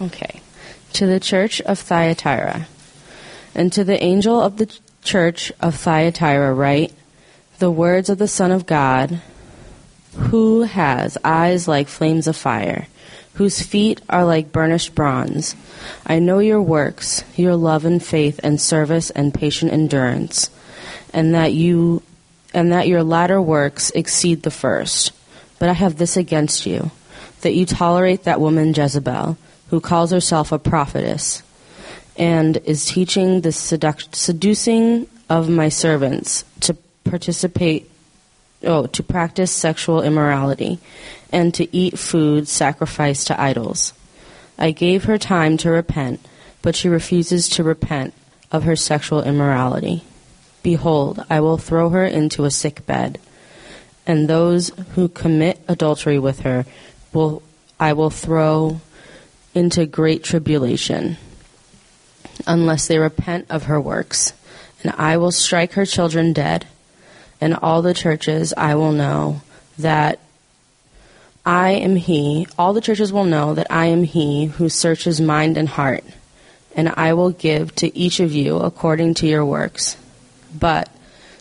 Okay. To the church of Thyatira. And to the angel of the church of Thyatira write the words of the Son of God, who has eyes like flames of fire, whose feet are like burnished bronze. I know your works, your love and faith and service and patient endurance, and that you and that your latter works exceed the first. But I have this against you, that you tolerate that woman Jezebel, who calls herself a prophetess, and is teaching the seduc- seducing of my servants to participate, oh, to practice sexual immorality, and to eat food sacrificed to idols. I gave her time to repent, but she refuses to repent of her sexual immorality. Behold, I will throw her into a sick bed, and those who commit adultery with her will I will throw into great tribulation, unless they repent of her works. And I will strike her children dead, and all the churches I will know that I am he. All the churches will know that I am he who searches mind and heart, and I will give to each of you according to your works. But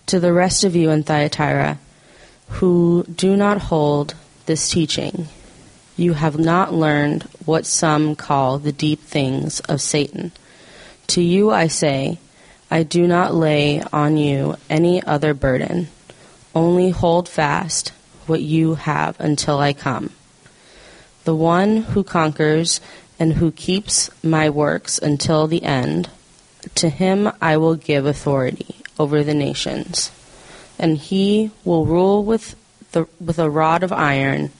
to the rest of you in Thyatira who do not hold this teaching, you have not learned what some call the deep things of Satan. To you I say, I do not lay on you any other burden. Only hold fast what you have until I come. The one who conquers and who keeps my works until the end, to him I will give authority over the nations, and he will rule with the with a rod of iron,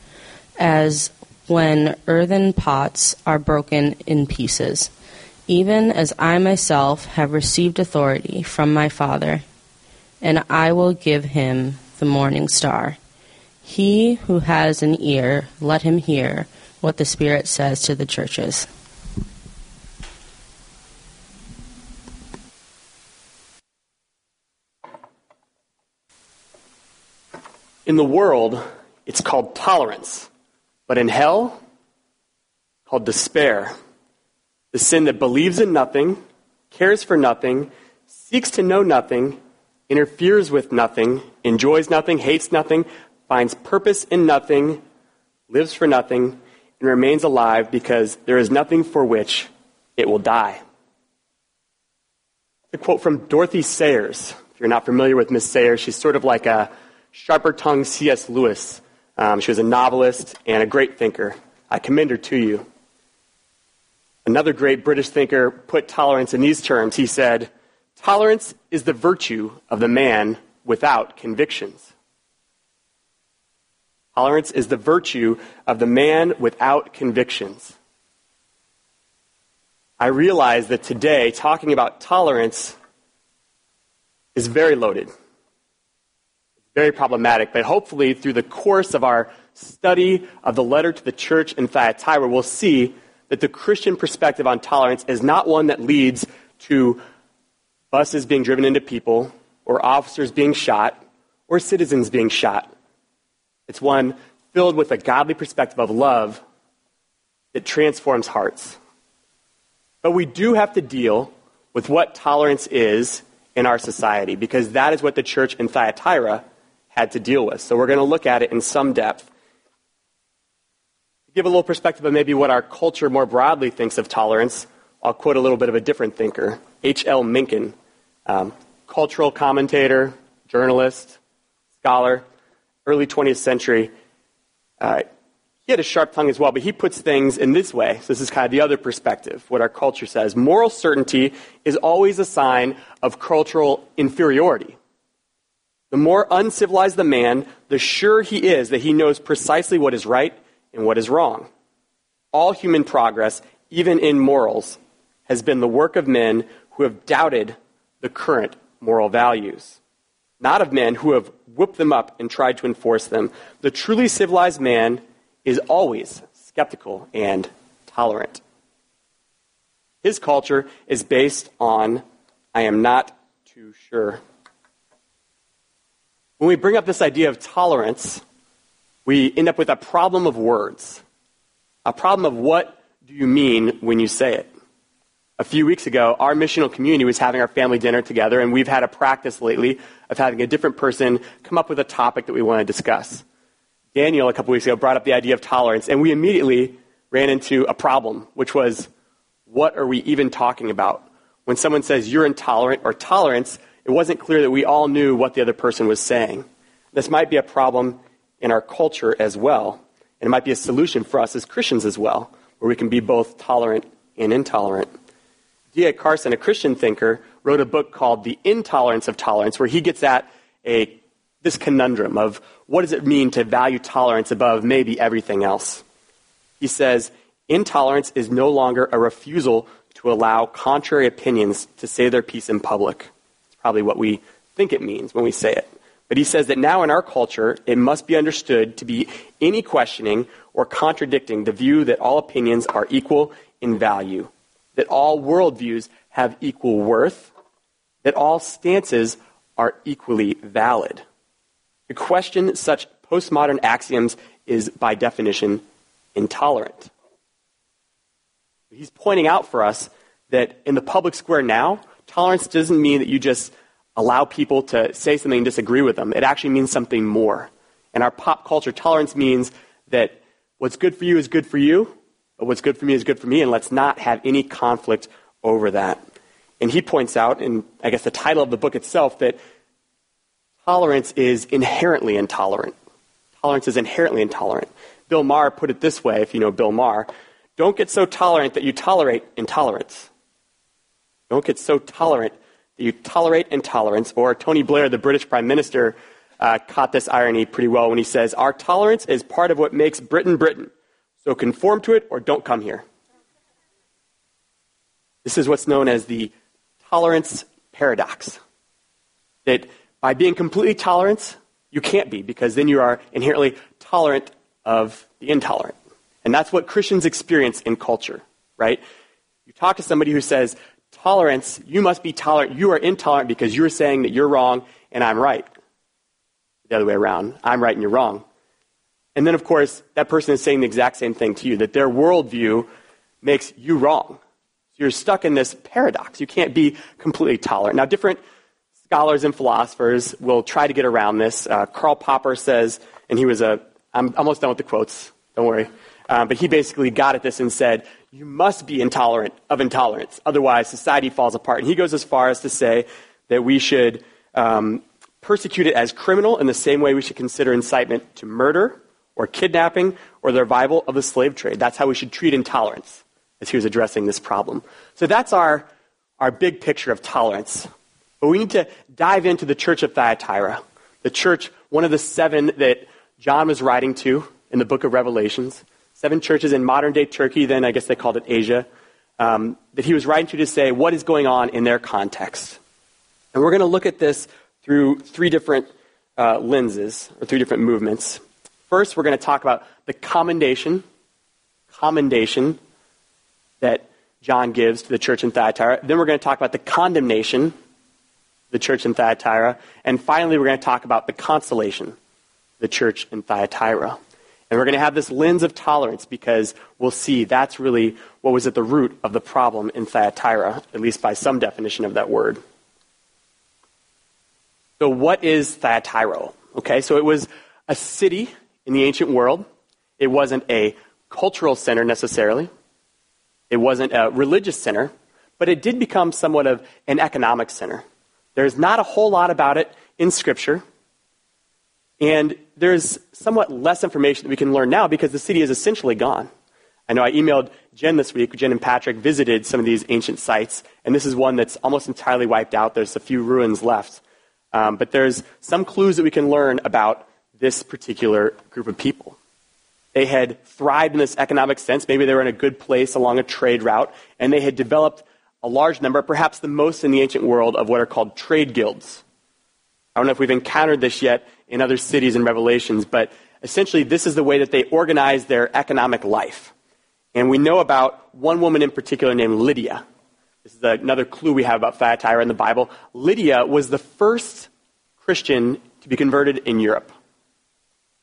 as when earthen pots are broken in pieces, even as I myself have received authority from my Father, and I will give him the morning star. He who has an ear, let him hear what the Spirit says to the churches. In the world, it's called tolerance. But in hell, called despair. The sin that believes in nothing, cares for nothing, seeks to know nothing, interferes with nothing, enjoys nothing, hates nothing, finds purpose in nothing, lives for nothing, and remains alive because there is nothing for which it will die. A quote from Dorothy Sayers. If you're not familiar with Miss Sayers, she's sort of like a sharper tongued C.S. Lewis. Um, she was a novelist and a great thinker. I commend her to you. Another great British thinker put tolerance in these terms. He said, Tolerance is the virtue of the man without convictions. Tolerance is the virtue of the man without convictions. I realize that today, talking about tolerance is very loaded very problematic. But hopefully, through the course of our study of the letter to the church in Thyatira, we'll see that the Christian perspective on tolerance is not one that leads to buses being driven into people, or officers being shot, or citizens being shot. It's one filled with a godly perspective of love that transforms hearts. But we do have to deal with what tolerance is in our society, because that is what the church in Thyatira had to deal with. So we're going to look at it in some depth. To give a little perspective of maybe what our culture more broadly thinks of tolerance, I'll quote a little bit of a different thinker, H.L. Mencken, um, cultural commentator, journalist, scholar, early 20th century. Uh, he had a sharp tongue as well, but he puts things in this way. So this is kind of the other perspective, what our culture says. Moral certainty is always a sign of cultural inferiority. The more uncivilized the man, the surer he is that he knows precisely what is right and what is wrong. All human progress, even in morals, has been the work of men who have doubted the current moral values, not of men who have whipped them up and tried to enforce them. The truly civilized man is always skeptical and tolerant. His culture is based on, I am not too sure. When we bring up this idea of tolerance, we end up with a problem of words, a problem of what do you mean when you say it? A few weeks ago, our missional community was having our family dinner together, and we've had a practice lately of having a different person come up with a topic that we want to discuss. Daniel, a couple weeks ago, brought up the idea of tolerance, and we immediately ran into a problem, which was what are we even talking about? When someone says you're intolerant or tolerance, it wasn't clear that we all knew what the other person was saying. This might be a problem in our culture as well, and it might be a solution for us as Christians as well, where we can be both tolerant and intolerant. D.A. Carson, a Christian thinker, wrote a book called The Intolerance of Tolerance, where he gets at a, this conundrum of what does it mean to value tolerance above maybe everything else. He says, intolerance is no longer a refusal to allow contrary opinions to say their piece in public. Probably what we think it means when we say it. But he says that now in our culture, it must be understood to be any questioning or contradicting the view that all opinions are equal in value, that all worldviews have equal worth, that all stances are equally valid. To question such postmodern axioms is, by definition, intolerant. He's pointing out for us that in the public square now, tolerance doesn't mean that you just allow people to say something and disagree with them. It actually means something more. In our pop culture, tolerance means that what's good for you is good for you, but what's good for me is good for me, and let's not have any conflict over that. And he points out, in I guess the title of the book itself, that tolerance is inherently intolerant. Tolerance is inherently intolerant. Bill Maher put it this way, if you know Bill Maher don't get so tolerant that you tolerate intolerance. Don't get so tolerant that you tolerate intolerance. Or Tony Blair, the British Prime Minister, uh, caught this irony pretty well when he says, Our tolerance is part of what makes Britain Britain. So conform to it or don't come here. This is what's known as the tolerance paradox. That by being completely tolerant, you can't be, because then you are inherently tolerant of the intolerant. And that's what Christians experience in culture, right? You talk to somebody who says, tolerance, you must be tolerant. You are intolerant because you're saying that you're wrong and I'm right. The other way around. I'm right and you're wrong. And then, of course, that person is saying the exact same thing to you, that their worldview makes you wrong. So you're stuck in this paradox. You can't be completely tolerant. Now, different scholars and philosophers will try to get around this. Uh, Karl Popper says, and he was a, I'm almost done with the quotes, don't worry. Um, but he basically got at this and said, you must be intolerant of intolerance. Otherwise, society falls apart. And he goes as far as to say that we should um, persecute it as criminal in the same way we should consider incitement to murder or kidnapping or the revival of the slave trade. That's how we should treat intolerance as he was addressing this problem. So that's our, our big picture of tolerance. But we need to dive into the church of Thyatira, the church, one of the seven that John was writing to in the book of Revelations seven churches in modern day Turkey, then I guess they called it Asia, um, that he was writing to to say what is going on in their context. And we're going to look at this through three different uh, lenses, or three different movements. First, we're going to talk about the commendation, commendation that John gives to the church in Thyatira. Then we're going to talk about the condemnation, the church in Thyatira. And finally, we're going to talk about the consolation, the church in Thyatira. And we're going to have this lens of tolerance because we'll see that's really what was at the root of the problem in Thyatira, at least by some definition of that word. So, what is Thyatira? Okay, so it was a city in the ancient world. It wasn't a cultural center necessarily, it wasn't a religious center, but it did become somewhat of an economic center. There's not a whole lot about it in Scripture. And there's somewhat less information that we can learn now because the city is essentially gone. I know I emailed Jen this week. Jen and Patrick visited some of these ancient sites, and this is one that's almost entirely wiped out. There's a few ruins left. Um, but there's some clues that we can learn about this particular group of people. They had thrived in this economic sense. Maybe they were in a good place along a trade route, and they had developed a large number, perhaps the most in the ancient world, of what are called trade guilds. I don't know if we've encountered this yet in other cities and Revelations, but essentially this is the way that they organize their economic life. And we know about one woman in particular named Lydia. This is another clue we have about Thyatira in the Bible. Lydia was the first Christian to be converted in Europe.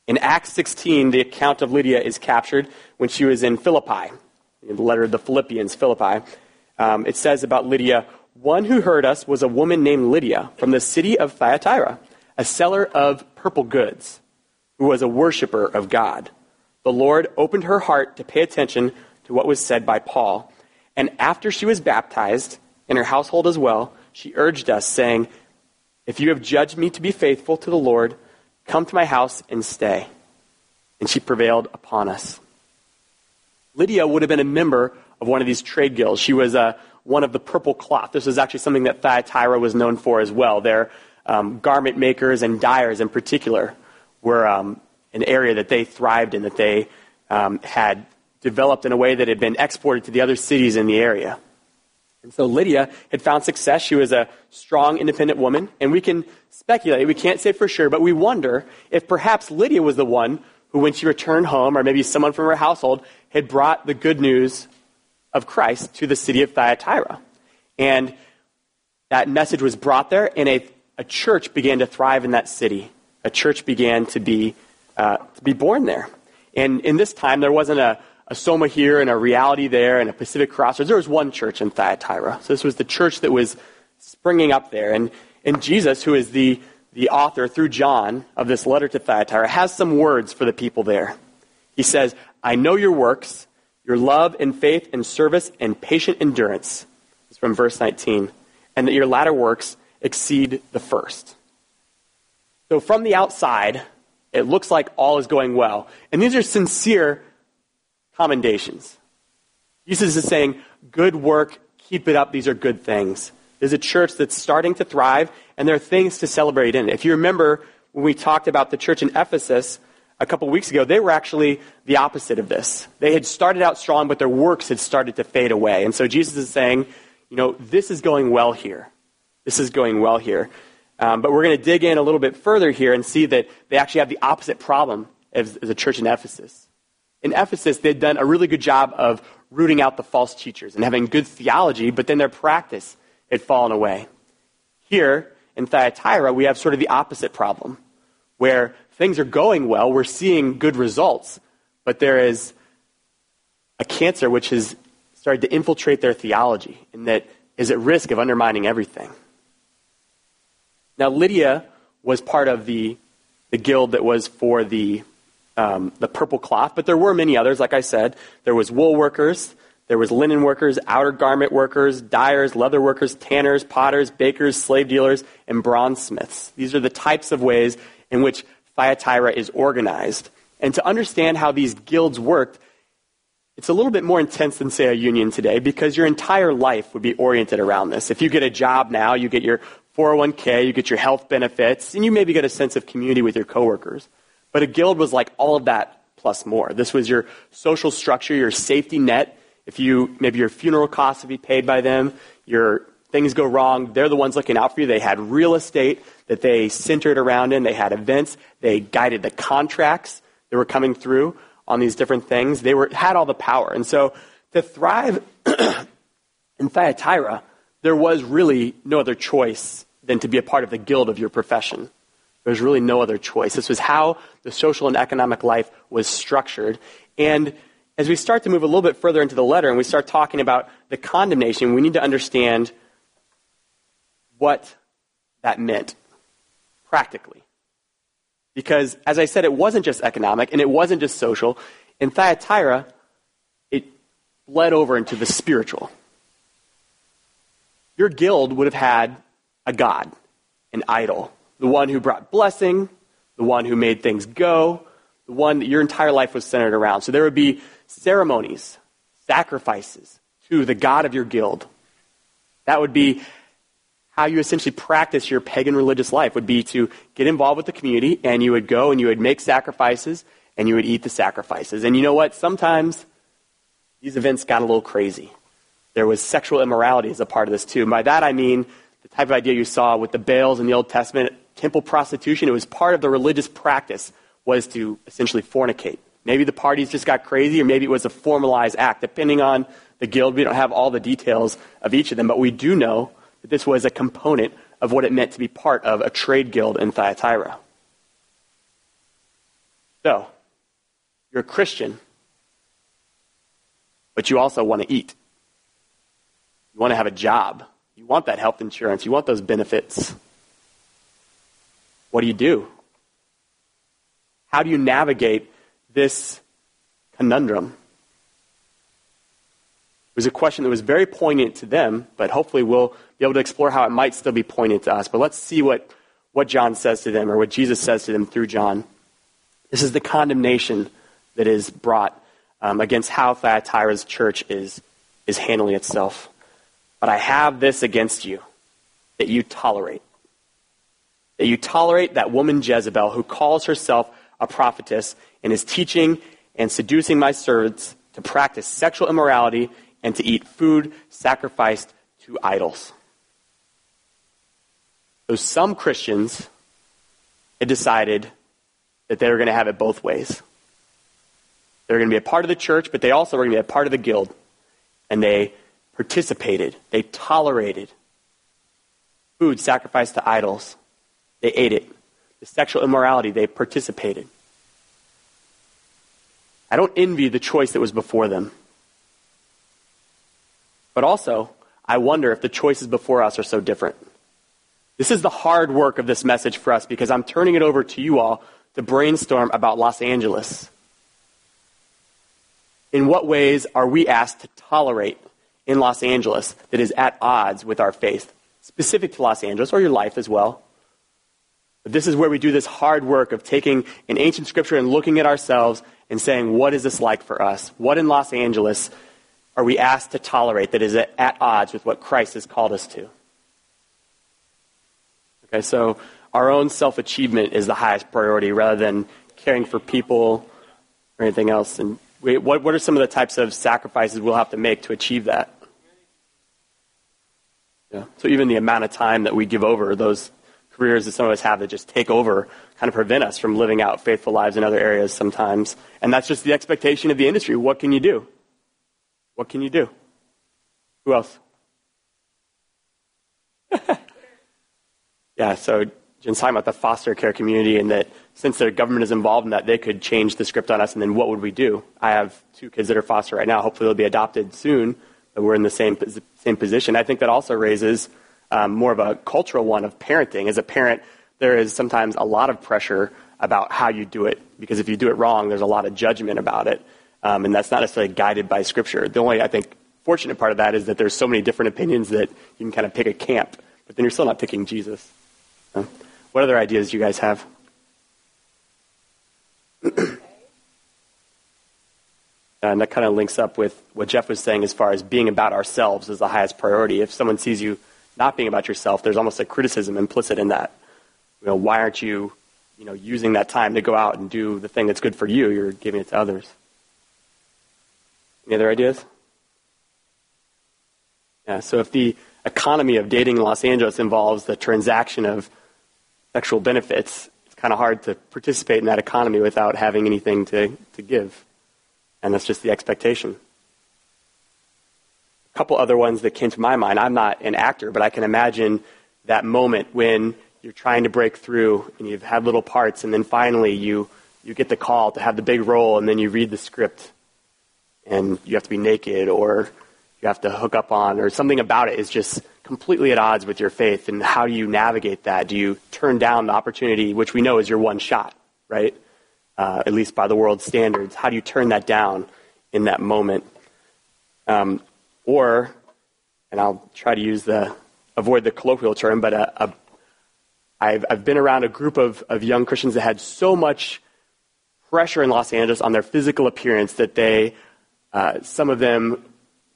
In Acts 16, the account of Lydia is captured when she was in Philippi. in the letter of the Philippians, Philippi, um, it says about Lydia, one who heard us was a woman named Lydia from the city of Thyatira, a seller of purple goods, who was a worshiper of God. The Lord opened her heart to pay attention to what was said by Paul. And after she was baptized, in her household as well, she urged us, saying, If you have judged me to be faithful to the Lord, come to my house and stay. And she prevailed upon us. Lydia would have been a member of one of these trade guilds. She was uh, one of the purple cloth. This was actually something that Thyatira was known for as well. Their um, garment makers and dyers, in particular, were um, an area that they thrived in, that they um, had developed in a way that had been exported to the other cities in the area. And so Lydia had found success. She was a strong, independent woman. And we can speculate, we can't say for sure, but we wonder if perhaps Lydia was the one who, when she returned home, or maybe someone from her household, had brought the good news of Christ to the city of Thyatira. And that message was brought there, and a, a church began to thrive in that city. A church began to be, uh, to be born there. And in this time, there wasn't a, a Soma here and a reality there and a Pacific Crossroads. There was one church in Thyatira. So this was the church that was springing up there. And, and Jesus, who is the, the author through John of this letter to Thyatira, has some words for the people there. He says, I know your works, your love and faith and service and patient endurance. It's from verse 19. And that your latter works exceed the first. So from the outside, it looks like all is going well. And these are sincere commendations. Jesus is saying, good work, keep it up, these are good things. There's a church that's starting to thrive, and there are things to celebrate in. If you remember when we talked about the church in Ephesus a couple weeks ago, they were actually the opposite of this. They had started out strong, but their works had started to fade away. And so Jesus is saying, you know, this is going well here. This is going well here. Um, but we're going to dig in a little bit further here and see that they actually have the opposite problem as, as a church in Ephesus in Ephesus, they'd done a really good job of rooting out the false teachers and having good theology, but then their practice had fallen away. Here in Thyatira, we have sort of the opposite problem, where things are going well, we're seeing good results, but there is a cancer which has started to infiltrate their theology and that is at risk of undermining everything. Now, Lydia was part of the, the guild that was for the um, the purple cloth, but there were many others. Like I said, there was wool workers, there was linen workers, outer garment workers, dyers, leather workers, tanners, potters, bakers, slave dealers, and bronze smiths. These are the types of ways in which Thyatira is organized. And to understand how these guilds worked, it's a little bit more intense than, say, a union today because your entire life would be oriented around this. If you get a job now, you get your 401k, you get your health benefits, and you maybe get a sense of community with your coworkers. But a guild was like all of that plus more. This was your social structure, your safety net. If you, maybe your funeral costs would be paid by them, your things go wrong, they're the ones looking out for you. They had real estate that they centered around in. They had events. They guided the contracts that were coming through on these different things. They were, had all the power. And so to thrive in Thyatira, there was really no other choice than to be a part of the guild of your profession. There was really no other choice. This was how the social and economic life was structured. And as we start to move a little bit further into the letter and we start talking about the condemnation, we need to understand what that meant practically. Because, as I said, it wasn't just economic and it wasn't just social. In Thyatira, it bled over into the spiritual. Your guild would have had a god, an idol, the one who brought blessing, the one who made things go, the one that your entire life was centered around. So there would be ceremonies, sacrifices to the God of your guild. That would be how you essentially practice your pagan religious life would be to get involved with the community and you would go and you would make sacrifices and you would eat the sacrifices. And you know what? Sometimes these events got a little crazy. There was sexual immorality as a part of this too. And by that I mean the type of idea you saw with the Baals in the Old Testament temple prostitution. It was part of the religious practice was to essentially fornicate. Maybe the parties just got crazy, or maybe it was a formalized act, depending on the guild. We don't have all the details of each of them, but we do know that this was a component of what it meant to be part of a trade guild in Thyatira. So, you're a Christian. but you also want to eat. You want to have a job. You want that health insurance. You want those benefits. What do you do? How do you navigate this conundrum? It was a question that was very poignant to them, but hopefully we'll be able to explore how it might still be poignant to us. But let's see what, what John says to them, or what Jesus says to them through John. This is the condemnation that is brought um, against how Thyatira's church is, is handling itself. But I have this against you that you tolerate. That you tolerate that woman Jezebel who calls herself a prophetess and is teaching and seducing my servants to practice sexual immorality and to eat food sacrificed to idols. So some Christians had decided that they were going to have it both ways. They were going to be a part of the church, but they also were going to be a part of the guild. And they participated, they tolerated food sacrificed to idols. They ate it. The sexual immorality, they participated. I don't envy the choice that was before them. But also, I wonder if the choices before us are so different. This is the hard work of this message for us because I'm turning it over to you all to brainstorm about Los Angeles. In what ways are we asked to tolerate in Los Angeles that is at odds with our faith, specific to Los Angeles or your life as well? But this is where we do this hard work of taking an ancient scripture and looking at ourselves and saying, what is this like for us? What in Los Angeles are we asked to tolerate that is at odds with what Christ has called us to? Okay, so our own self achievement is the highest priority rather than caring for people or anything else. And we, what, what are some of the types of sacrifices we'll have to make to achieve that? Yeah. So even the amount of time that we give over those careers that some of us have that just take over kind of prevent us from living out faithful lives in other areas sometimes. And that's just the expectation of the industry. What can you do? What can you do? Who else? yeah, so Jen's talking about the foster care community and that since their government is involved in that, they could change the script on us and then what would we do? I have two kids that are foster right now. Hopefully they'll be adopted soon, we're in the same, same position. I think that also raises um, more of a cultural one of parenting. As a parent, there is sometimes a lot of pressure about how you do it because if you do it wrong, there's a lot of judgment about it, um, and that's not necessarily guided by Scripture. The only, I think, fortunate part of that is that there's so many different opinions that you can kind of pick a camp, but then you're still not picking Jesus. So, what other ideas do you guys have? Uh, and that kind of links up with what Jeff was saying as far as being about ourselves is the highest priority. If someone sees you not being about yourself, there's almost a criticism implicit in that. You know, why aren't you, you know, using that time to go out and do the thing that's good for you? You're giving it to others. Any other ideas? Yeah, so if the economy of dating in Los Angeles involves the transaction of sexual benefits, it's kind of hard to participate in that economy without having anything to, to give. And that's just the expectation A couple other ones that came to my mind. I'm not an actor, but I can imagine that moment when you're trying to break through and you've had little parts, and then finally you, you get the call to have the big role, and then you read the script, and you have to be naked, or you have to hook up on, or something about it is just completely at odds with your faith. And how do you navigate that? Do you turn down the opportunity, which we know is your one shot, right? Uh, at least by the world's standards. How do you turn that down in that moment? Um, or, and I'll try to use the, avoid the colloquial term, but a, a, I've, I've been around a group of, of young Christians that had so much pressure in Los Angeles on their physical appearance that they, uh, some of them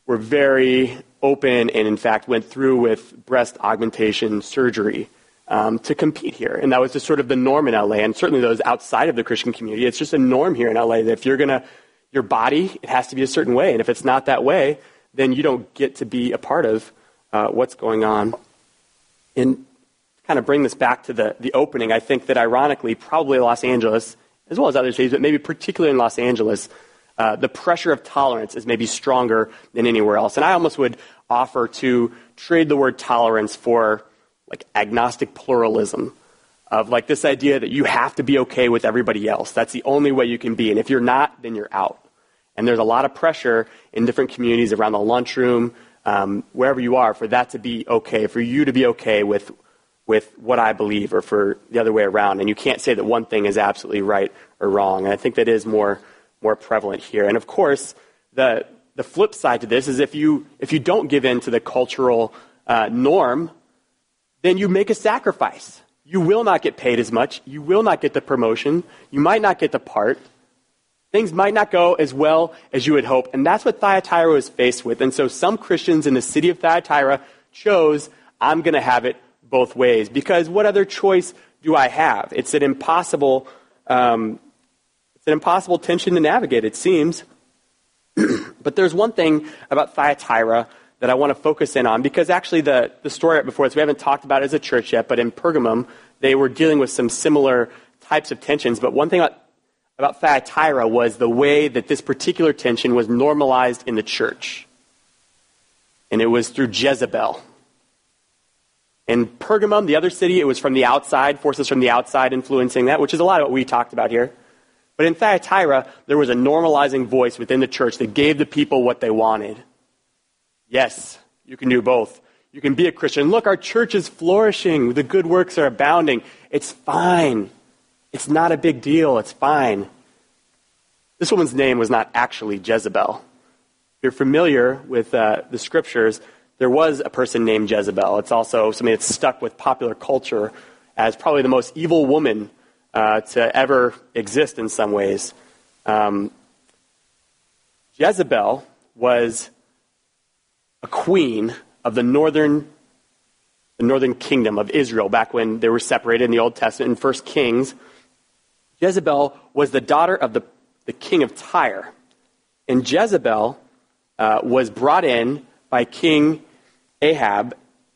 were very open and, in fact, went through with breast augmentation surgery um, to compete here. And that was just sort of the norm in LA, and certainly those outside of the Christian community. It's just a norm here in LA that if you're going to, your body, it has to be a certain way. And if it's not that way, then you don't get to be a part of uh, what's going on. And kind of bring this back to the, the opening, I think that ironically, probably Los Angeles, as well as other cities, but maybe particularly in Los Angeles, uh, the pressure of tolerance is maybe stronger than anywhere else. And I almost would offer to trade the word tolerance for like agnostic pluralism of like this idea that you have to be okay with everybody else. That's the only way you can be. And if you're not, then you're out. And there's a lot of pressure in different communities around the lunchroom, um, wherever you are, for that to be okay, for you to be okay with, with what I believe, or for the other way around. And you can't say that one thing is absolutely right or wrong. And I think that is more, more prevalent here. And of course, the, the flip side to this is if you, if you don't give in to the cultural uh, norm, then you make a sacrifice. You will not get paid as much. You will not get the promotion. You might not get the part. Things might not go as well as you would hope. And that's what Thyatira was faced with. And so some Christians in the city of Thyatira chose, I'm going to have it both ways. Because what other choice do I have? It's an impossible, um, it's an impossible tension to navigate, it seems. but there's one thing about Thyatira that I want to focus in on because actually the, the story before this, we haven't talked about as a church yet, but in Pergamum, they were dealing with some similar types of tensions. But one thing about about Thyatira was the way that this particular tension was normalized in the church. And it was through Jezebel. In Pergamum, the other city, it was from the outside, forces from the outside influencing that, which is a lot of what we talked about here. But in Thyatira, there was a normalizing voice within the church that gave the people what they wanted. Yes, you can do both. You can be a Christian. Look, our church is flourishing. The good works are abounding. It's fine. It's not a big deal. It's fine. This woman's name was not actually Jezebel. If you're familiar with uh, the scriptures, there was a person named Jezebel. It's also something that's stuck with popular culture as probably the most evil woman uh, to ever exist in some ways. Um, Jezebel was a queen of the northern the northern kingdom of Israel back when they were separated in the Old Testament in First Kings. Jezebel was the daughter of the, the king of Tyre. And Jezebel uh, was brought in by King Ahab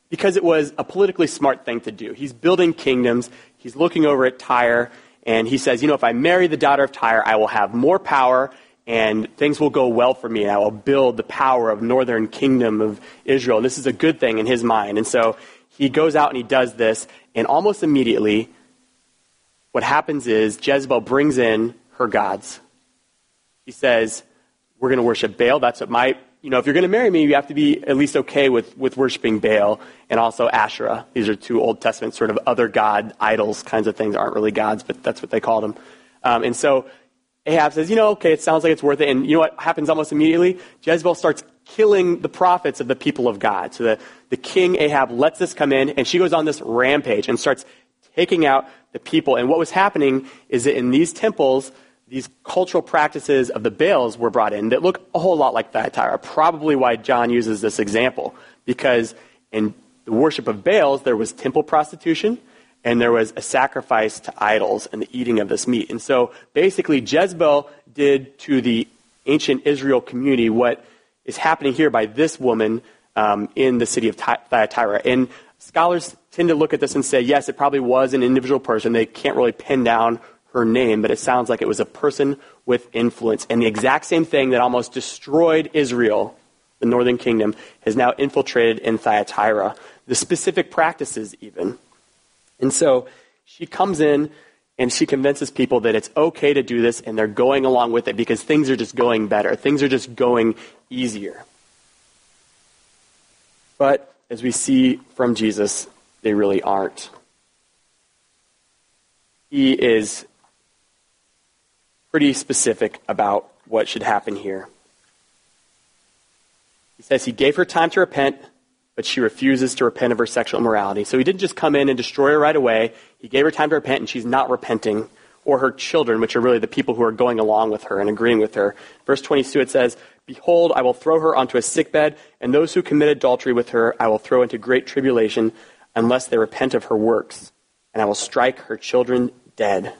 because it was a politically smart thing to do. He's building kingdoms, he's looking over at Tyre, and he says, You know, if I marry the daughter of Tyre, I will have more power and things will go well for me, and I will build the power of northern kingdom of Israel. This is a good thing in his mind. And so he goes out and he does this, and almost immediately, what happens is Jezebel brings in her gods. He says, We're going to worship Baal. That's what my, you know, if you're going to marry me, you have to be at least okay with, with worshiping Baal and also Asherah. These are two Old Testament sort of other god idols kinds of things. Aren't really gods, but that's what they called them. Um, and so Ahab says, You know, okay, it sounds like it's worth it. And you know what happens almost immediately? Jezebel starts killing the prophets of the people of God. So the, the king Ahab lets this come in, and she goes on this rampage and starts taking out the people. And what was happening is that in these temples, these cultural practices of the Baals were brought in that look a whole lot like Thyatira. Probably why John uses this example, because in the worship of Baals, there was temple prostitution and there was a sacrifice to idols and the eating of this meat. And so basically, Jezebel did to the ancient Israel community what is happening here by this woman um, in the city of Thyatira. And Scholars tend to look at this and say, yes, it probably was an individual person. They can't really pin down her name, but it sounds like it was a person with influence. And the exact same thing that almost destroyed Israel, the northern kingdom, has now infiltrated in Thyatira. The specific practices, even. And so she comes in and she convinces people that it's okay to do this, and they're going along with it because things are just going better. Things are just going easier. But as we see from Jesus, they really aren't. He is pretty specific about what should happen here. He says he gave her time to repent, but she refuses to repent of her sexual immorality. So he didn't just come in and destroy her right away. He gave her time to repent, and she's not repenting. Or her children, which are really the people who are going along with her and agreeing with her. Verse 22, it says, Behold, I will throw her onto a sickbed, and those who commit adultery with her I will throw into great tribulation, unless they repent of her works, and I will strike her children dead.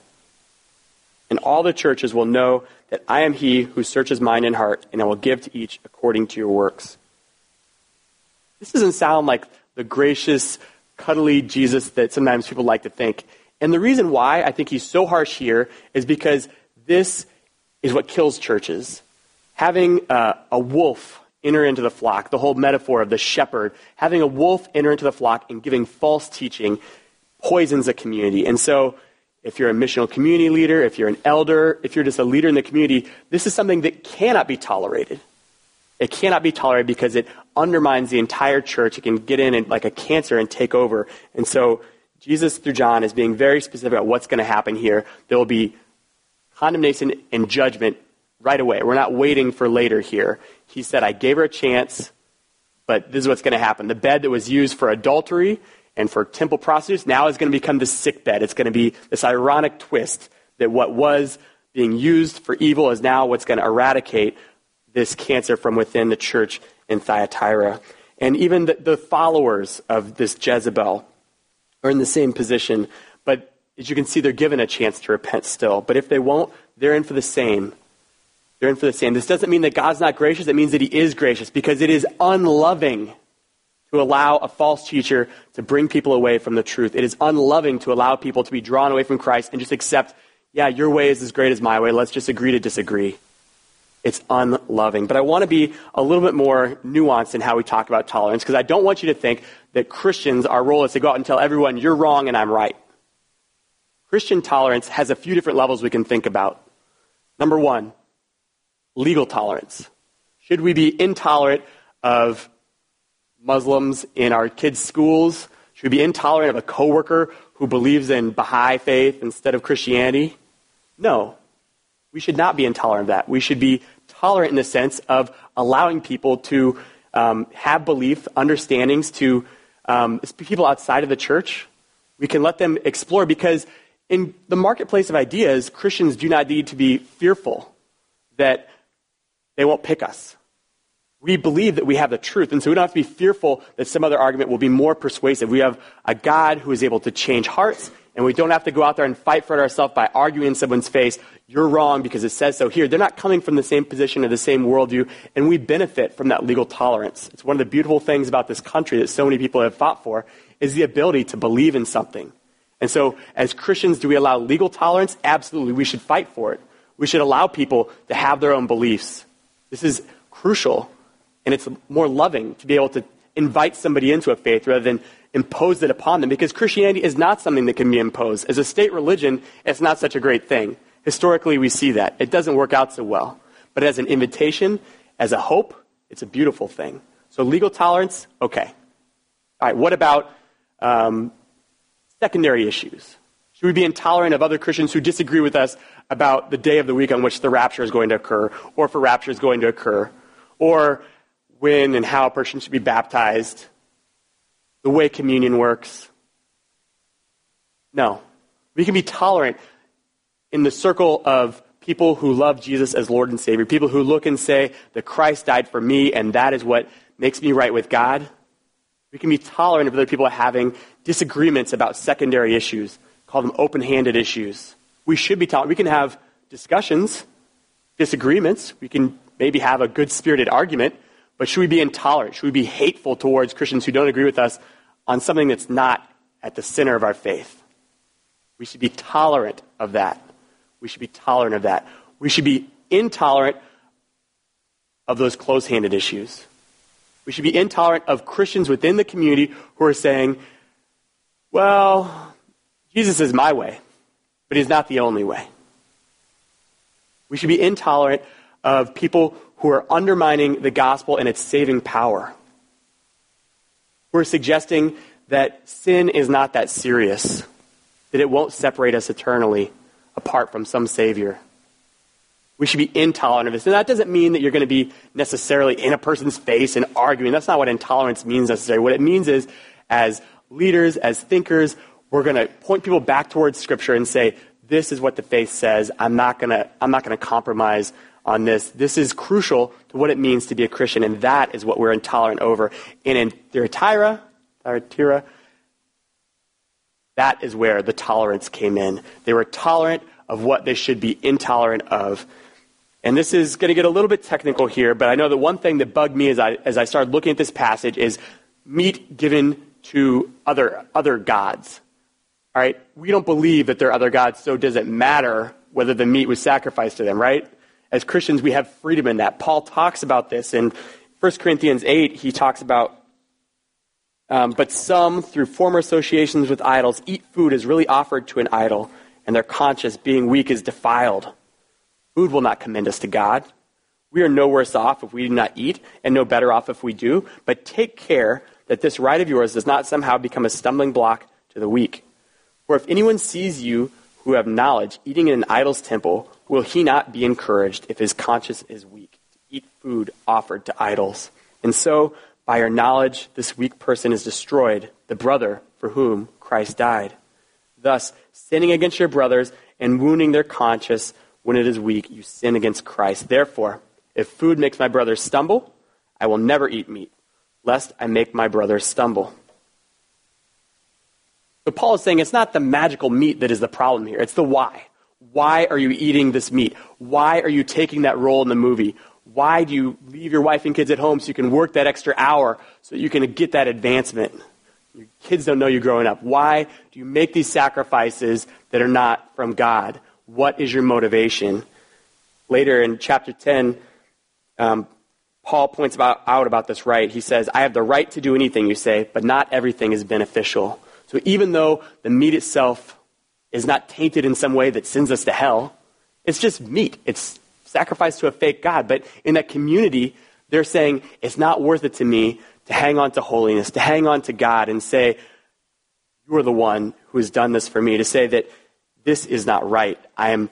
And all the churches will know that I am he who searches mind and heart, and I will give to each according to your works. This doesn't sound like the gracious, cuddly Jesus that sometimes people like to think. And the reason why I think he's so harsh here is because this is what kills churches having uh, a wolf enter into the flock, the whole metaphor of the shepherd, having a wolf enter into the flock and giving false teaching poisons a community. And so if you're a missional community leader, if you're an elder, if you're just a leader in the community, this is something that cannot be tolerated. It cannot be tolerated because it undermines the entire church. It can get in and, like a cancer and take over. And so Jesus, through John, is being very specific about what's going to happen here. There will be condemnation and judgment right away. We're not waiting for later here. He said, I gave her a chance, but this is what's going to happen. The bed that was used for adultery and for temple prostitutes now is going to become the sick bed. It's going to be this ironic twist that what was being used for evil is now what's going to eradicate this cancer from within the church in Thyatira. And even the, the followers of this Jezebel are in the same position, but as you can see, they're given a chance to repent still. But if they won't, they're in for the same. They're in for the same. This doesn't mean that God's not gracious, it means that He is gracious because it is unloving to allow a false teacher to bring people away from the truth. It is unloving to allow people to be drawn away from Christ and just accept, yeah, your way is as great as my way. Let's just agree to disagree. It's unloving. But I want to be a little bit more nuanced in how we talk about tolerance because I don't want you to think that Christians, our role is to go out and tell everyone, you're wrong and I'm right. Christian tolerance has a few different levels we can think about. Number one, legal tolerance. Should we be intolerant of Muslims in our kids' schools? Should we be intolerant of a coworker who believes in Baha'i faith instead of Christianity? No. We should not be intolerant of that. We should be tolerant in the sense of allowing people to um, have belief, understandings to um, people outside of the church. We can let them explore because in the marketplace of ideas, Christians do not need to be fearful that they won't pick us. We believe that we have the truth, and so we don't have to be fearful that some other argument will be more persuasive. We have a God who is able to change hearts, and we don't have to go out there and fight for it ourselves by arguing in someone's face, you're wrong because it says so here. They're not coming from the same position or the same worldview, and we benefit from that legal tolerance. It's one of the beautiful things about this country that so many people have fought for is the ability to believe in something. And so, as Christians, do we allow legal tolerance? Absolutely. We should fight for it. We should allow people to have their own beliefs. This is crucial, and it's more loving to be able to invite somebody into a faith rather than impose it upon them because Christianity is not something that can be imposed. As a state religion, it's not such a great thing. Historically, we see that. It doesn't work out so well. But as an invitation, as a hope, it's a beautiful thing. So legal tolerance, okay. All right, what about um, secondary issues? Should we be intolerant of other Christians who disagree with us about the day of the week on which the rapture is going to occur, or if a rapture is going to occur, or when and how a person should be baptized, the way communion works? No. We can be tolerant in the circle of people who love Jesus as Lord and Savior, people who look and say that Christ died for me and that is what makes me right with God. We can be tolerant of other people having disagreements about secondary issues, call them open handed issues. We should be tolerant. We can have discussions, disagreements. We can maybe have a good spirited argument, but should we be intolerant? Should we be hateful towards Christians who don't agree with us on something that's not at the center of our faith? We should be tolerant of that. We should be tolerant of that. We should be intolerant of those close handed issues. We should be intolerant of Christians within the community who are saying, well, Jesus is my way, but he's not the only way. We should be intolerant of people who are undermining the gospel and its saving power. Who are suggesting that sin is not that serious, that it won't separate us eternally apart from some Savior. We should be intolerant of this. And that doesn't mean that you're going to be necessarily in a person's face and arguing. That's not what intolerance means necessarily. What it means is, as leaders, as thinkers, we're going to point people back towards Scripture and say, this is what the faith says. I'm not going to, I'm not going to compromise on this. This is crucial to what it means to be a Christian, and that is what we're intolerant over. And in Thyatira, Thyatira, that is where the tolerance came in. They were tolerant of what they should be intolerant of. And this is going to get a little bit technical here, but I know that one thing that bugged me as I, as I started looking at this passage is meat given to other, other gods. All right? We don't believe that there are other gods, so does it matter whether the meat was sacrificed to them, right? As Christians, we have freedom in that. Paul talks about this in 1 Corinthians 8. He talks about um, but some, through former associations with idols, eat food as really offered to an idol, and their conscience, being weak, is defiled. Food will not commend us to God. We are no worse off if we do not eat, and no better off if we do. But take care that this right of yours does not somehow become a stumbling block to the weak. For if anyone sees you who have knowledge eating in an idol's temple, will he not be encouraged if his conscience is weak to eat food offered to idols? And so, by your knowledge, this weak person is destroyed, the brother for whom Christ died. Thus, sinning against your brothers and wounding their conscience when it is weak, you sin against Christ. Therefore, if food makes my brother stumble, I will never eat meat, lest I make my brother stumble. So Paul is saying it's not the magical meat that is the problem here, it's the why. Why are you eating this meat? Why are you taking that role in the movie? Why do you leave your wife and kids at home so you can work that extra hour so you can get that advancement? Your kids don't know you growing up. Why do you make these sacrifices that are not from God? What is your motivation? Later in chapter 10, um, Paul points about, out about this right. He says, I have the right to do anything, you say, but not everything is beneficial. So even though the meat itself is not tainted in some way that sends us to hell. It's just meat. It's sacrificed to a fake God. But in that community, they're saying it's not worth it to me to hang on to holiness, to hang on to God and say, You are the one who has done this for me, to say that this is not right. I am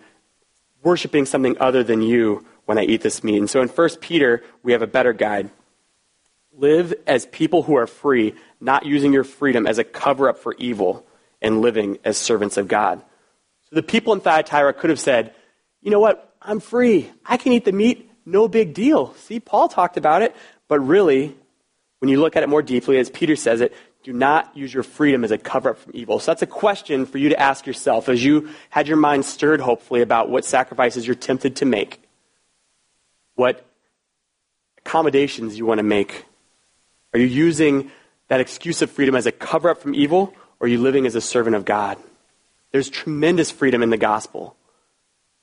worshiping something other than you when I eat this meat. And so in 1 Peter, we have a better guide. Live as people who are free, not using your freedom as a cover up for evil and living as servants of God. So the people in Thyatira could have said, you know what? I'm free. I can eat the meat. No big deal. See, Paul talked about it. But really, when you look at it more deeply, as Peter says it, do not use your freedom as a cover up from evil. So that's a question for you to ask yourself as you had your mind stirred, hopefully, about what sacrifices you're tempted to make, what accommodations you want to make. Are you using that excuse of freedom as a cover up from evil, or are you living as a servant of God? There's tremendous freedom in the gospel,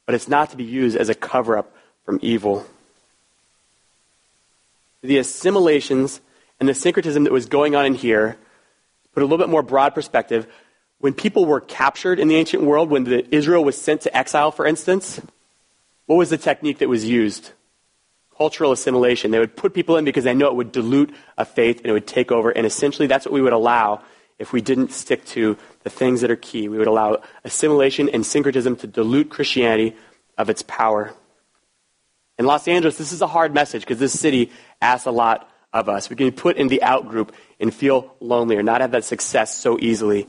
but it's not to be used as a cover up from evil. The assimilations and the syncretism that was going on in here, put a little bit more broad perspective, when people were captured in the ancient world, when the, Israel was sent to exile, for instance, what was the technique that was used? Cultural assimilation. They would put people in because they know it would dilute a faith and it would take over, and essentially that's what we would allow if we didn't stick to the things that are key. We would allow assimilation and syncretism to dilute Christianity of its power. In Los Angeles, this is a hard message because this city asks a lot of us. We can be put in the out group and feel lonely or not have that success so easily.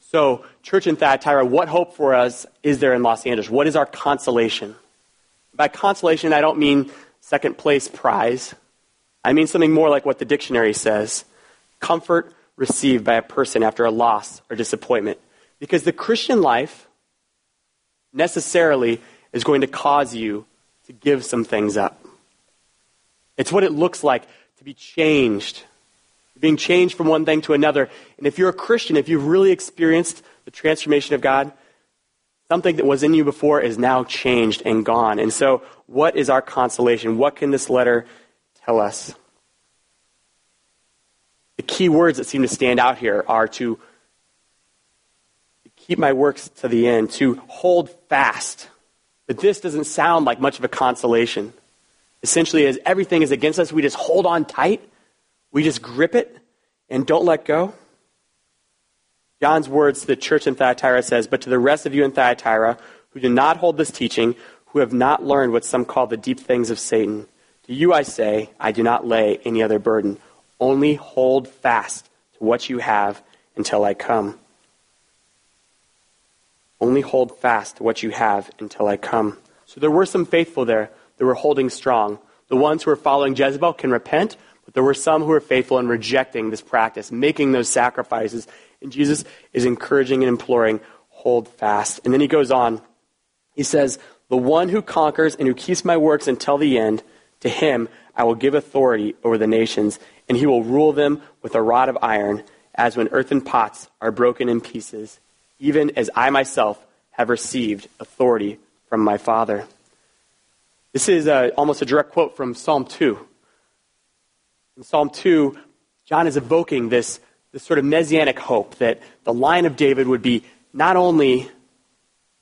So, church in Thyatira, what hope for us is there in Los Angeles? What is our consolation? By consolation, I don't mean second place prize. I mean something more like what the dictionary says comfort, received by a person after a loss or disappointment. Because the Christian life necessarily is going to cause you to give some things up. It's what it looks like to be changed, being changed from one thing to another. And if you're a Christian, if you've really experienced the transformation of God, something that was in you before is now changed and gone. And so, what is our consolation? What can this letter tell us? The key words that seem to stand out here are to keep my works to the end, to hold fast. But this doesn't sound like much of a consolation. Essentially, as everything is against us, we just hold on tight, we just grip it, and don't let go. John's words to the church in Thyatira says, But to the rest of you in Thyatira who do not hold this teaching, who have not learned what some call the deep things of Satan, to you I say, I do not lay any other burden. Only hold fast to what you have until I come. Only hold fast to what you have until I come. So there were some faithful there that were holding strong. The ones who were following Jezebel can repent, but there were some who were faithful in rejecting this practice, making those sacrifices. And Jesus is encouraging and imploring, hold fast. And then he goes on. He says, The one who conquers and who keeps my works until the end, to him I will give authority over the nations, and he will rule them with a rod of iron, as when earthen pots are broken in pieces, even as I myself have received authority from my Father. This is a, uh, almost a direct quote from Psalm 2. In Psalm 2, John is evoking this, this sort of messianic hope that the line of David would be not only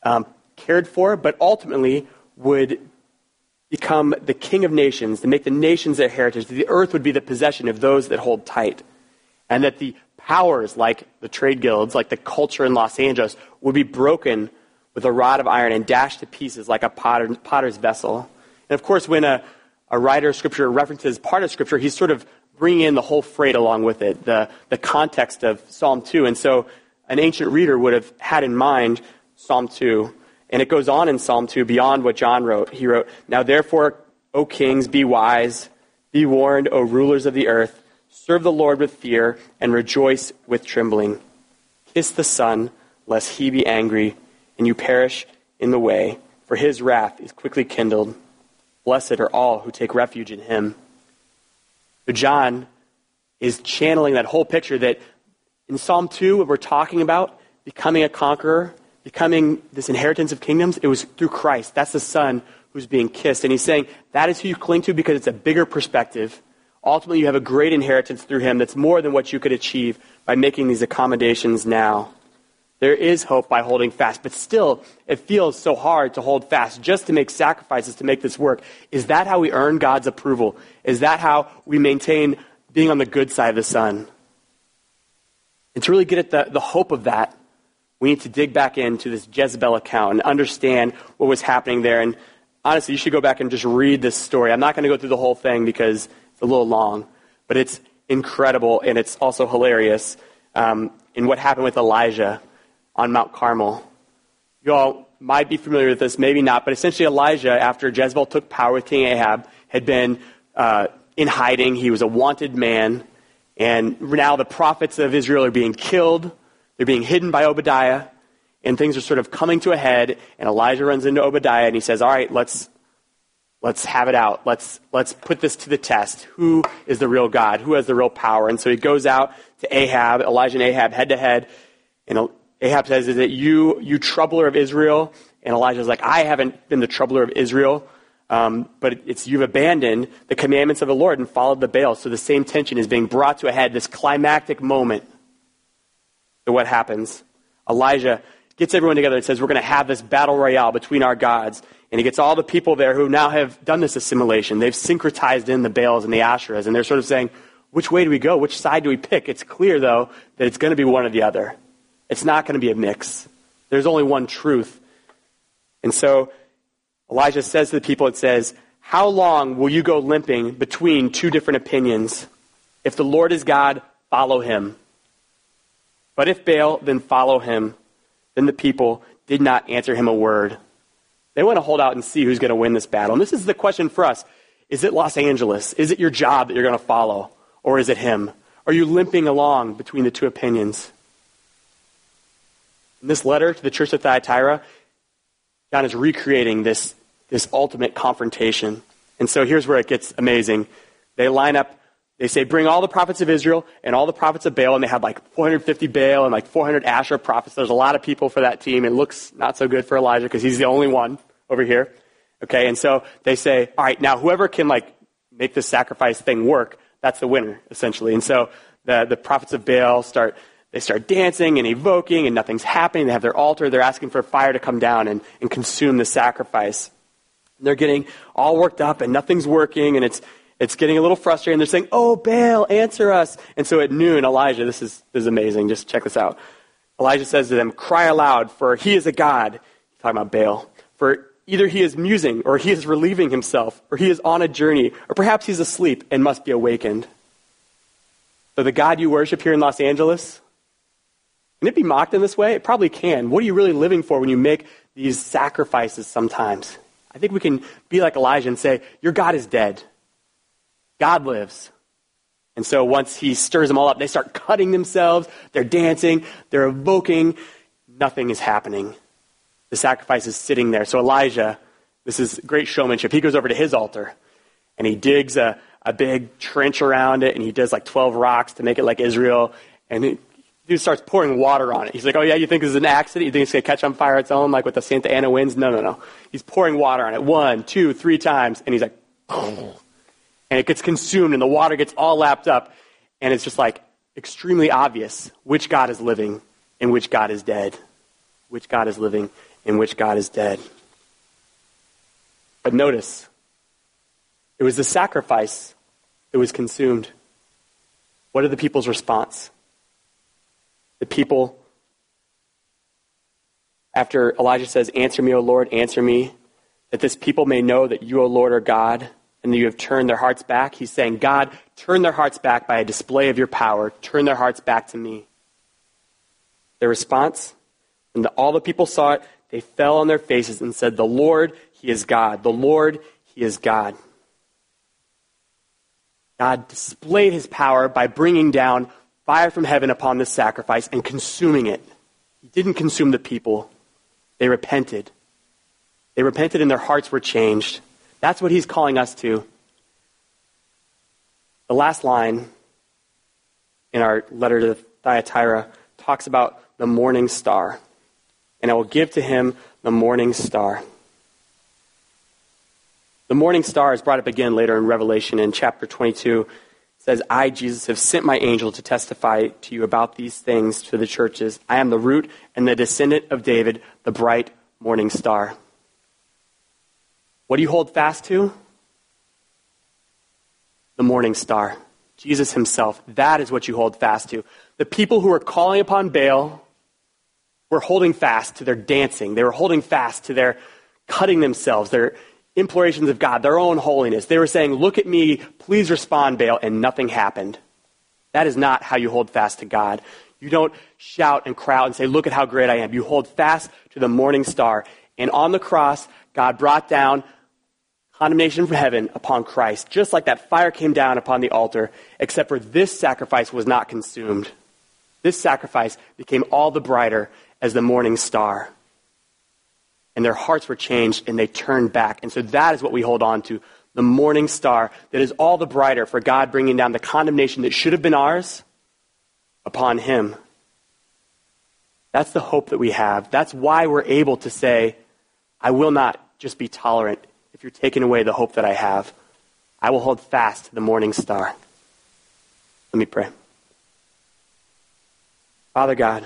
um, cared for, but ultimately would become the king of nations, to make the nations their heritage, that the earth would be the possession of those that hold tight, and that the powers like the trade guilds, like the culture in Los Angeles, would be broken with a rod of iron and dashed to pieces like a potter, potter's vessel. And of course, when a, a writer of Scripture references part of Scripture, he's sort of bringing in the whole freight along with it, the, the context of Psalm 2. And so an ancient reader would have had in mind Psalm 2 and it goes on in Psalm 2 beyond what John wrote. He wrote, Now therefore, O kings, be wise, be warned, O rulers of the earth, serve the Lord with fear, and rejoice with trembling. Kiss the Son, lest he be angry, and you perish in the way, for his wrath is quickly kindled. Blessed are all who take refuge in him. But John is channeling that whole picture that in Psalm 2, what we're talking about, becoming a conqueror, becoming this inheritance of kingdoms, it was through Christ. That's the Son who's being kissed. And he's saying that is who you cling to because it's a bigger perspective. Ultimately, you have a great inheritance through him that's more than what you could achieve by making these accommodations now. There is hope by holding fast, but still, it feels so hard to hold fast just to make sacrifices to make this work. Is that how we earn God's approval? Is that how we maintain being on the good side of the Son? And to really get at the, the hope of that, we need to dig back into this Jezebel account and understand what was happening there. And honestly, you should go back and just read this story. I'm not going to go through the whole thing because it's a little long, but it's incredible and it's also hilarious um, in what happened with Elijah on Mount Carmel. You all might be familiar with this, maybe not, but essentially Elijah, after Jezebel took power with King Ahab, had been uh, in hiding. He was a wanted man. And now the prophets of Israel are being killed they're being hidden by Obadiah, and things are sort of coming to a head, and Elijah runs into Obadiah and he says, All right, let's, let's have it out. Let's, let's put this to the test. Who is the real God? Who has the real power? And so he goes out to Ahab, Elijah and Ahab, head to head, and Ahab says, Is it you, you troubler of Israel? And Elijah's like, I haven't been the troubler of Israel. Um, but it's you've abandoned the commandments of the Lord and followed the Baal. So the same tension is being brought to a head, this climactic moment to what happens. Elijah gets everyone together and says, We're going to have this battle royale between our gods. And he gets all the people there who now have done this assimilation. They've syncretized in the Baals and the Asherahs. And they're sort of saying, Which way do we go? Which side do we pick? It's clear, though, that it's going to be one or the other. It's not going to be a mix. There's only one truth. And so Elijah says to the people, It says, How long will you go limping between two different opinions? If the Lord is God, follow him. But if Baal, then follow him. Then the people did not answer him a word. They want to hold out and see who's going to win this battle. And this is the question for us. Is it Los Angeles? Is it your job that you're going to follow? Or is it him? Are you limping along between the two opinions? In this letter to the church of Thyatira, John is recreating this, this ultimate confrontation. And so here's where it gets amazing. They line up they say, bring all the prophets of Israel and all the prophets of Baal, and they had like 450 Baal and like 400 Asher prophets. There's a lot of people for that team. It looks not so good for Elijah because he's the only one over here. Okay, and so they say, all right, now whoever can like make this sacrifice thing work, that's the winner, essentially. And so the, the prophets of Baal start, they start dancing and evoking, and nothing's happening. They have their altar. They're asking for fire to come down and, and consume the sacrifice. And they're getting all worked up, and nothing's working, and it's it's getting a little frustrating. They're saying, Oh, Baal, answer us. And so at noon, Elijah, this is, this is amazing. Just check this out. Elijah says to them, Cry aloud, for he is a God. He's talking about Baal. For either he is musing, or he is relieving himself, or he is on a journey, or perhaps he's asleep and must be awakened. So the God you worship here in Los Angeles, can it be mocked in this way? It probably can. What are you really living for when you make these sacrifices sometimes? I think we can be like Elijah and say, Your God is dead. God lives. And so once he stirs them all up, they start cutting themselves, they're dancing, they're evoking, nothing is happening. The sacrifice is sitting there. So Elijah, this is great showmanship. He goes over to his altar and he digs a, a big trench around it and he does like 12 rocks to make it like Israel. And he, he starts pouring water on it. He's like, oh yeah, you think this is an accident? You think it's going to catch on fire its own, like with the Santa Ana winds? No, no, no. He's pouring water on it one, two, three times. And he's like, oh and it gets consumed and the water gets all lapped up and it's just like extremely obvious which God is living and which God is dead. Which God is living and which God is dead. But notice, it was the sacrifice that was consumed. What are the people's response? The people, after Elijah says, Answer me, O Lord, answer me, that this people may know that you, O Lord, are God, and that you have turned their hearts back. He's saying, God, turn their hearts back by a display of your power. Turn their hearts back to me. Their response, when the, all the people saw it, they fell on their faces and said, The Lord, He is God. The Lord, He is God. God displayed His power by bringing down fire from heaven upon this sacrifice and consuming it. He didn't consume the people, they repented. They repented and their hearts were changed. That's what He's calling us to. The last line in our letter to Thyatira talks about the morning star and I will give to him the morning star. The morning star is brought up again later in Revelation in chapter 22. It says, I, Jesus, have sent my angel to testify to you about these things to the churches. I am the root and the descendant of David, the bright morning star. What do you hold fast to? The morning star. Jesus himself. That is what you hold fast to. The people who are calling upon Baal were holding fast to their dancing. They were holding fast to their cutting themselves, their implorations of God, their own holiness. They were saying, Look at me, please respond, Baal, and nothing happened. That is not how you hold fast to God. You don't shout and cry out and say, Look at how great I am. You hold fast to the morning star. And on the cross, God brought down condemnation from heaven upon Christ, just like that fire came down upon the altar, except for this sacrifice was not consumed. This sacrifice became all the brighter as the morning star. And their hearts were changed and they turned back. And so that is what we hold on to the morning star that is all the brighter for God bringing down the condemnation that should have been ours upon Him. That's the hope that we have. That's why we're able to say, I will not just be tolerant if you're taking away the hope that I have. I will hold fast to the morning star. Let me pray. Father God,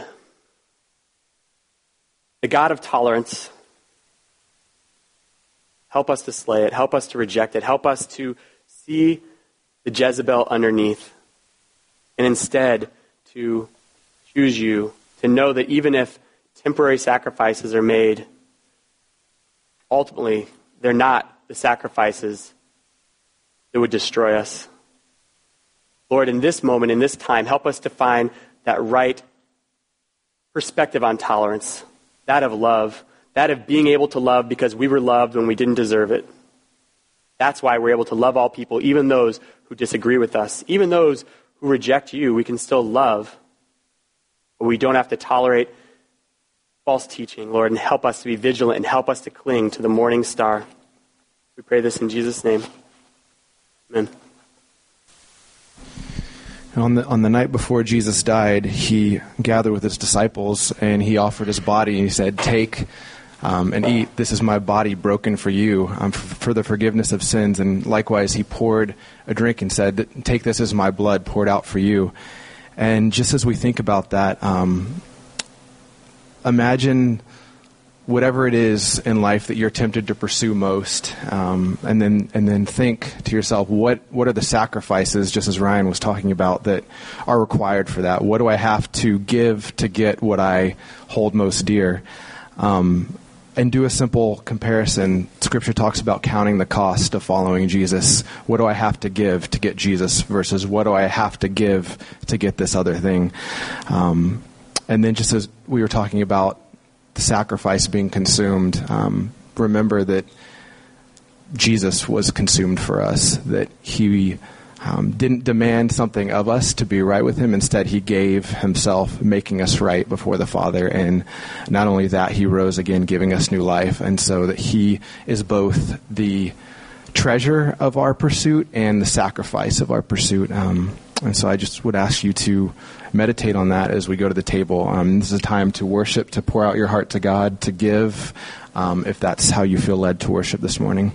the God of tolerance, help us to slay it. Help us to reject it. Help us to see the Jezebel underneath and instead to choose you, to know that even if temporary sacrifices are made, ultimately they're not the sacrifices that would destroy us. Lord, in this moment, in this time, help us to find that right perspective on tolerance that of love, that of being able to love because we were loved when we didn't deserve it. That's why we're able to love all people, even those who disagree with us, even those who reject you, we can still love. But we don't have to tolerate false teaching, Lord, and help us to be vigilant and help us to cling to the morning star. We pray this in Jesus' name. Amen. On the, on the night before Jesus died, he gathered with his disciples and he offered his body and he said, Take um, and eat. This is my body broken for you um, for, the forgiveness of sins. And likewise, he poured a drink and said, Take this as my blood poured out for you. And just as we think about that, um, imagine whatever it is in life that you're tempted to pursue most, um, and then and then think to yourself, what what are the sacrifices, just as Ryan was talking about, that are required for that? What do I have to give to get what I hold most dear? Um, and do a simple comparison. Scripture talks about counting the cost of following Jesus. What do I have to give to get Jesus versus what do I have to give to get this other thing? Um, and then, just as we were talking about the sacrifice being consumed, um, remember that Jesus was consumed for us, that he um, didn't demand something of us to be right with him. Instead, he gave himself, making us right before the Father. And not only that, he rose again, giving us new life. And so that he is both the treasure of our pursuit and the sacrifice of our pursuit. Um, and so I just would ask you to meditate on that as we go to the table. Um, this is a time to worship, to pour out your heart to God, to give, um, if that's how you feel led to worship this morning.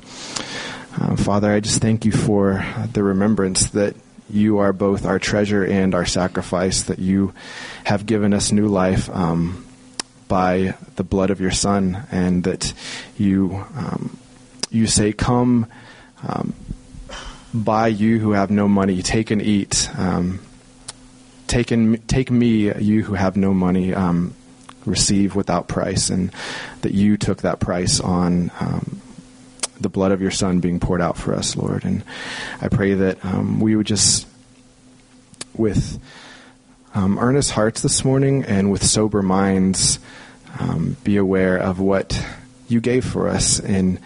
Uh, Father, I just thank you for the remembrance that you are both our treasure and our sacrifice, that you have given us new life. Um, by the blood of your Son, and that you um, you say, "Come, um, buy you who have no money, take and eat. Um, take and take me, you who have no money, um, receive without price," and that you took that price on. Um, the blood of your Son being poured out for us, Lord. And I pray that um, we would just, with um, earnest hearts this morning and with sober minds, um, be aware of what you gave for us in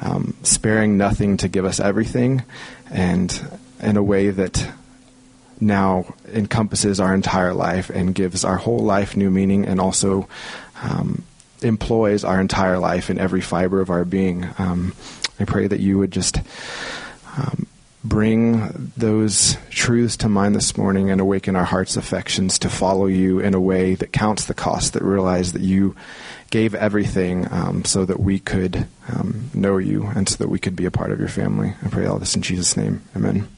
um, sparing nothing to give us everything, and in a way that now encompasses our entire life and gives our whole life new meaning and also um, employs our entire life in every fiber of our being. Um, I pray that you would just um, bring those truths to mind this morning and awaken our hearts' affections to follow you in a way that counts the cost, that realize that you gave everything um, so that we could um, know you and so that we could be a part of your family. I pray all this in Jesus' name. Amen.